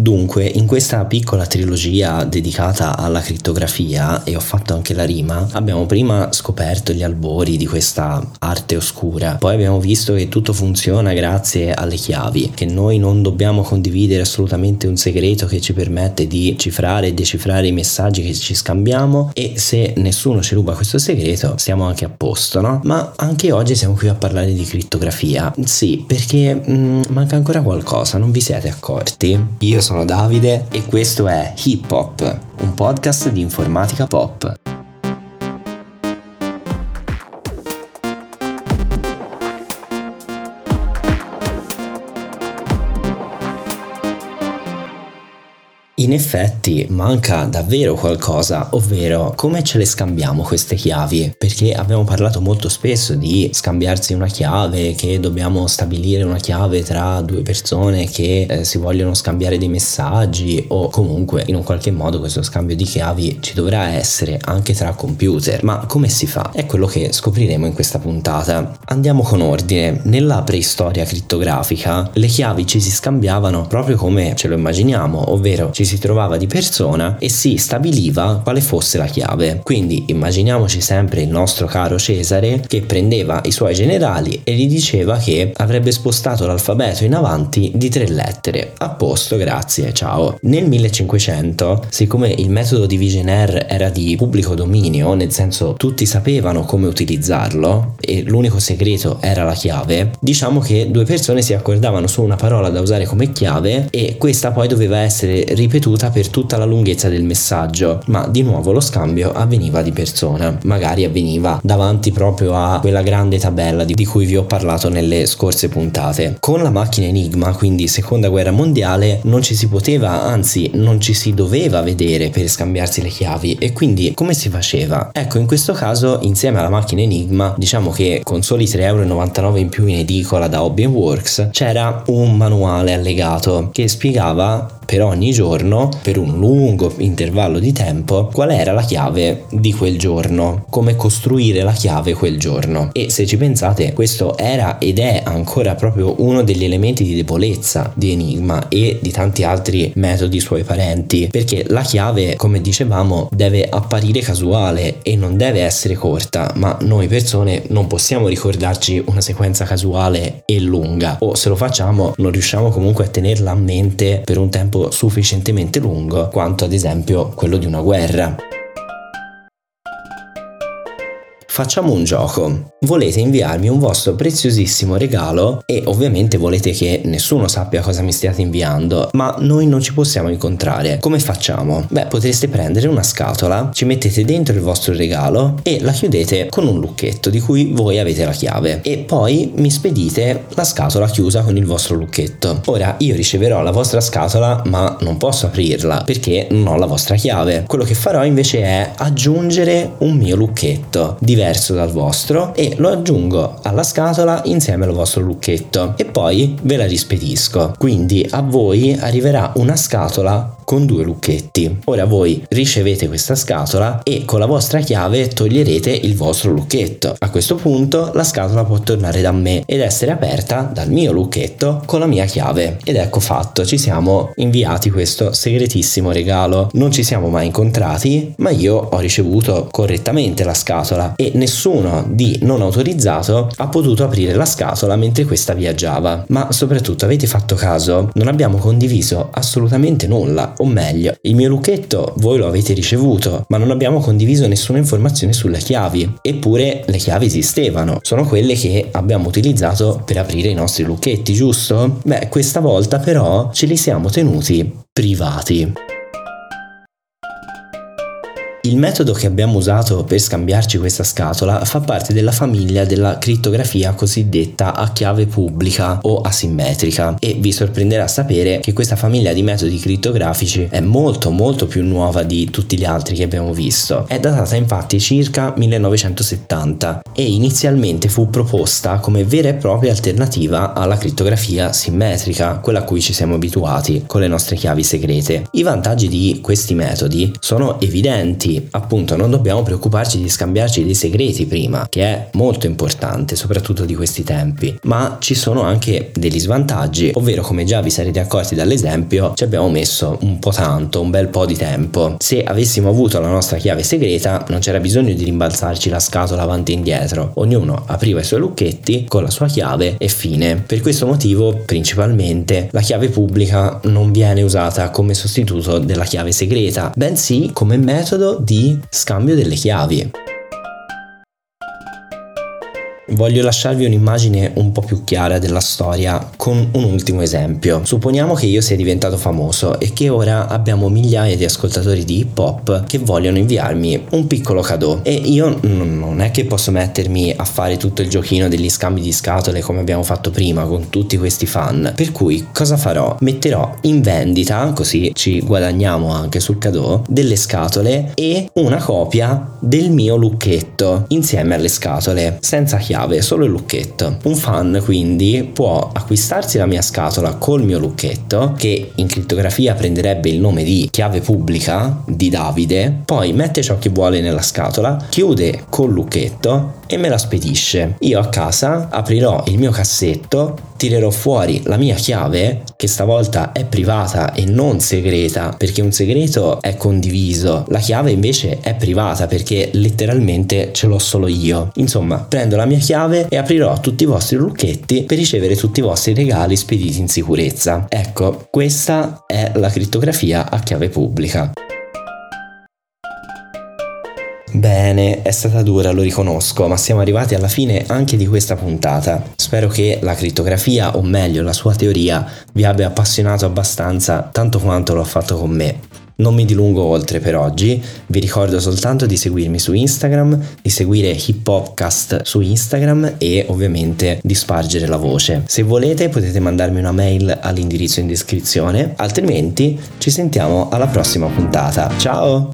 Dunque, in questa piccola trilogia dedicata alla crittografia, e ho fatto anche la rima, abbiamo prima scoperto gli albori di questa arte oscura, poi abbiamo visto che tutto funziona grazie alle chiavi, che noi non dobbiamo condividere assolutamente un segreto che ci permette di cifrare e decifrare i messaggi che ci scambiamo e se nessuno ci ruba questo segreto siamo anche a posto, no? Ma anche oggi siamo qui a parlare di crittografia. Sì, perché mh, mm, manca ancora qualcosa, non vi siete accorti? Io sono Davide e questo è Hip Hop, un podcast di informatica pop. In effetti manca davvero qualcosa, ovvero come ce le scambiamo queste chiavi, perché abbiamo parlato molto spesso di scambiarsi una chiave, che dobbiamo stabilire una chiave tra due persone che eh, si vogliono scambiare dei messaggi o comunque in un qualche modo questo scambio di chiavi ci dovrà essere anche tra computer. Ma come si fa? È quello che scopriremo in questa puntata. Andiamo con ordine. Nella preistoria crittografica le chiavi ci si scambiavano proprio come ce lo immaginiamo, ovvero ci si trovava di persona e si stabiliva quale fosse la chiave. Quindi immaginiamoci sempre il nostro caro Cesare che prendeva i suoi generali e gli diceva che avrebbe spostato l'alfabeto in avanti di tre lettere. A posto, grazie, ciao. Nel 1500, siccome il metodo di Vigener era di pubblico dominio, nel senso tutti sapevano come utilizzarlo e l'unico segreto era la chiave, diciamo che due persone si accordavano su una parola da usare come chiave e questa poi doveva essere ripetuta ripetuta per tutta la lunghezza del messaggio, ma di nuovo lo scambio avveniva di persona, magari avveniva davanti proprio a quella grande tabella di cui vi ho parlato nelle scorse puntate. Con la macchina Enigma, quindi seconda guerra mondiale, non ci si poteva, anzi non ci si doveva vedere per scambiarsi le chiavi e quindi come si faceva? Ecco, in questo caso insieme alla macchina Enigma, diciamo che con soli 3,99€ in più in edicola da Hobby Works, c'era un manuale allegato che spiegava per ogni giorno, per un lungo intervallo di tempo, qual era la chiave di quel giorno, come costruire la chiave quel giorno. E se ci pensate, questo era ed è ancora proprio uno degli elementi di debolezza di Enigma e di tanti altri metodi suoi parenti, perché la chiave, come dicevamo, deve apparire casuale e non deve essere corta, ma noi persone non possiamo ricordarci una sequenza casuale e lunga, o se lo facciamo non riusciamo comunque a tenerla a mente per un tempo sufficientemente lungo quanto ad esempio quello di una guerra. Facciamo un gioco. Volete inviarmi un vostro preziosissimo regalo e ovviamente volete che nessuno sappia cosa mi stiate inviando, ma noi non ci possiamo incontrare. Come facciamo? Beh, potreste prendere una scatola, ci mettete dentro il vostro regalo e la chiudete con un lucchetto di cui voi avete la chiave e poi mi spedite la scatola chiusa con il vostro lucchetto. Ora io riceverò la vostra scatola ma non posso aprirla perché non ho la vostra chiave. Quello che farò invece è aggiungere un mio lucchetto diverso diverso dal vostro e lo aggiungo alla scatola insieme al vostro lucchetto e poi ve la rispedisco. Quindi a voi arriverà una scatola con due lucchetti. Ora voi ricevete questa scatola e con la vostra chiave toglierete il vostro lucchetto. A questo punto la scatola può tornare da me ed essere aperta dal mio lucchetto con la mia chiave. Ed ecco fatto, ci siamo inviati questo segretissimo regalo. Non ci siamo mai incontrati, ma io ho ricevuto correttamente la scatola e nessuno di non autorizzato ha potuto aprire la scatola mentre questa viaggiava. Ma soprattutto avete fatto caso? Non abbiamo condiviso assolutamente nulla o meglio, il mio lucchetto voi lo avete ricevuto, ma non abbiamo condiviso nessuna informazione sulle chiavi. Eppure le chiavi esistevano, sono quelle che abbiamo utilizzato per aprire i nostri lucchetti, giusto? Beh, questa volta però ce li siamo tenuti privati. Il metodo che abbiamo usato per scambiarci questa scatola fa parte della famiglia della crittografia cosiddetta a chiave pubblica o asimmetrica e vi sorprenderà sapere che questa famiglia di metodi crittografici è molto molto più nuova di tutti gli altri che abbiamo visto. È datata infatti circa 1970 e inizialmente fu proposta come vera e propria alternativa alla crittografia simmetrica, quella a cui ci siamo abituati con le nostre chiavi segrete. I vantaggi di questi metodi sono evidenti sì, appunto non dobbiamo preoccuparci di scambiarci dei segreti prima, che è molto importante, soprattutto di questi tempi, ma ci sono anche degli svantaggi, ovvero come già vi sarete accorti dall'esempio, ci abbiamo messo un po' tanto, un bel po' di tempo. Se avessimo avuto la nostra chiave segreta, non c'era bisogno di rimbalzarci la scatola avanti e indietro, ognuno apriva i suoi lucchetti con la sua chiave e fine. Per questo motivo, principalmente, la chiave pubblica non viene usata come sostituto della chiave segreta, bensì come metodo di scambio delle chiavi. Voglio lasciarvi un'immagine un po' più chiara della storia con un ultimo esempio. Supponiamo che io sia diventato famoso e che ora abbiamo migliaia di ascoltatori di hip hop che vogliono inviarmi un piccolo cadeau e io non è che posso mettermi a fare tutto il giochino degli scambi di scatole come abbiamo fatto prima con tutti questi fan. Per cui cosa farò? Metterò in vendita, così ci guadagniamo anche sul cadeau, delle scatole e una copia del mio lucchetto insieme alle scatole senza chiave chiave, solo il lucchetto. Un fan quindi può acquistarsi la mia scatola col mio lucchetto, che in crittografia prenderebbe il nome di chiave pubblica di Davide, poi mette ciò che vuole nella scatola, chiude col lucchetto e me la spedisce. Io a casa aprirò il mio cassetto, tirerò fuori la mia chiave, che stavolta è privata e non segreta, perché un segreto è condiviso, la chiave invece è privata perché letteralmente ce l'ho solo io. Insomma, prendo la mia chiave e aprirò tutti i vostri lucchetti per ricevere tutti i vostri regali spediti in sicurezza. Ecco, questa è la crittografia a chiave pubblica. Bene, è stata dura, lo riconosco, ma siamo arrivati alla fine anche di questa puntata. Spero che la crittografia, o meglio la sua teoria, vi abbia appassionato abbastanza tanto quanto l'ho fatto con me. Non mi dilungo oltre per oggi, vi ricordo soltanto di seguirmi su Instagram, di seguire Hip Hopcast su Instagram e ovviamente di spargere la voce. Se volete potete mandarmi una mail all'indirizzo in descrizione, altrimenti ci sentiamo alla prossima puntata. Ciao!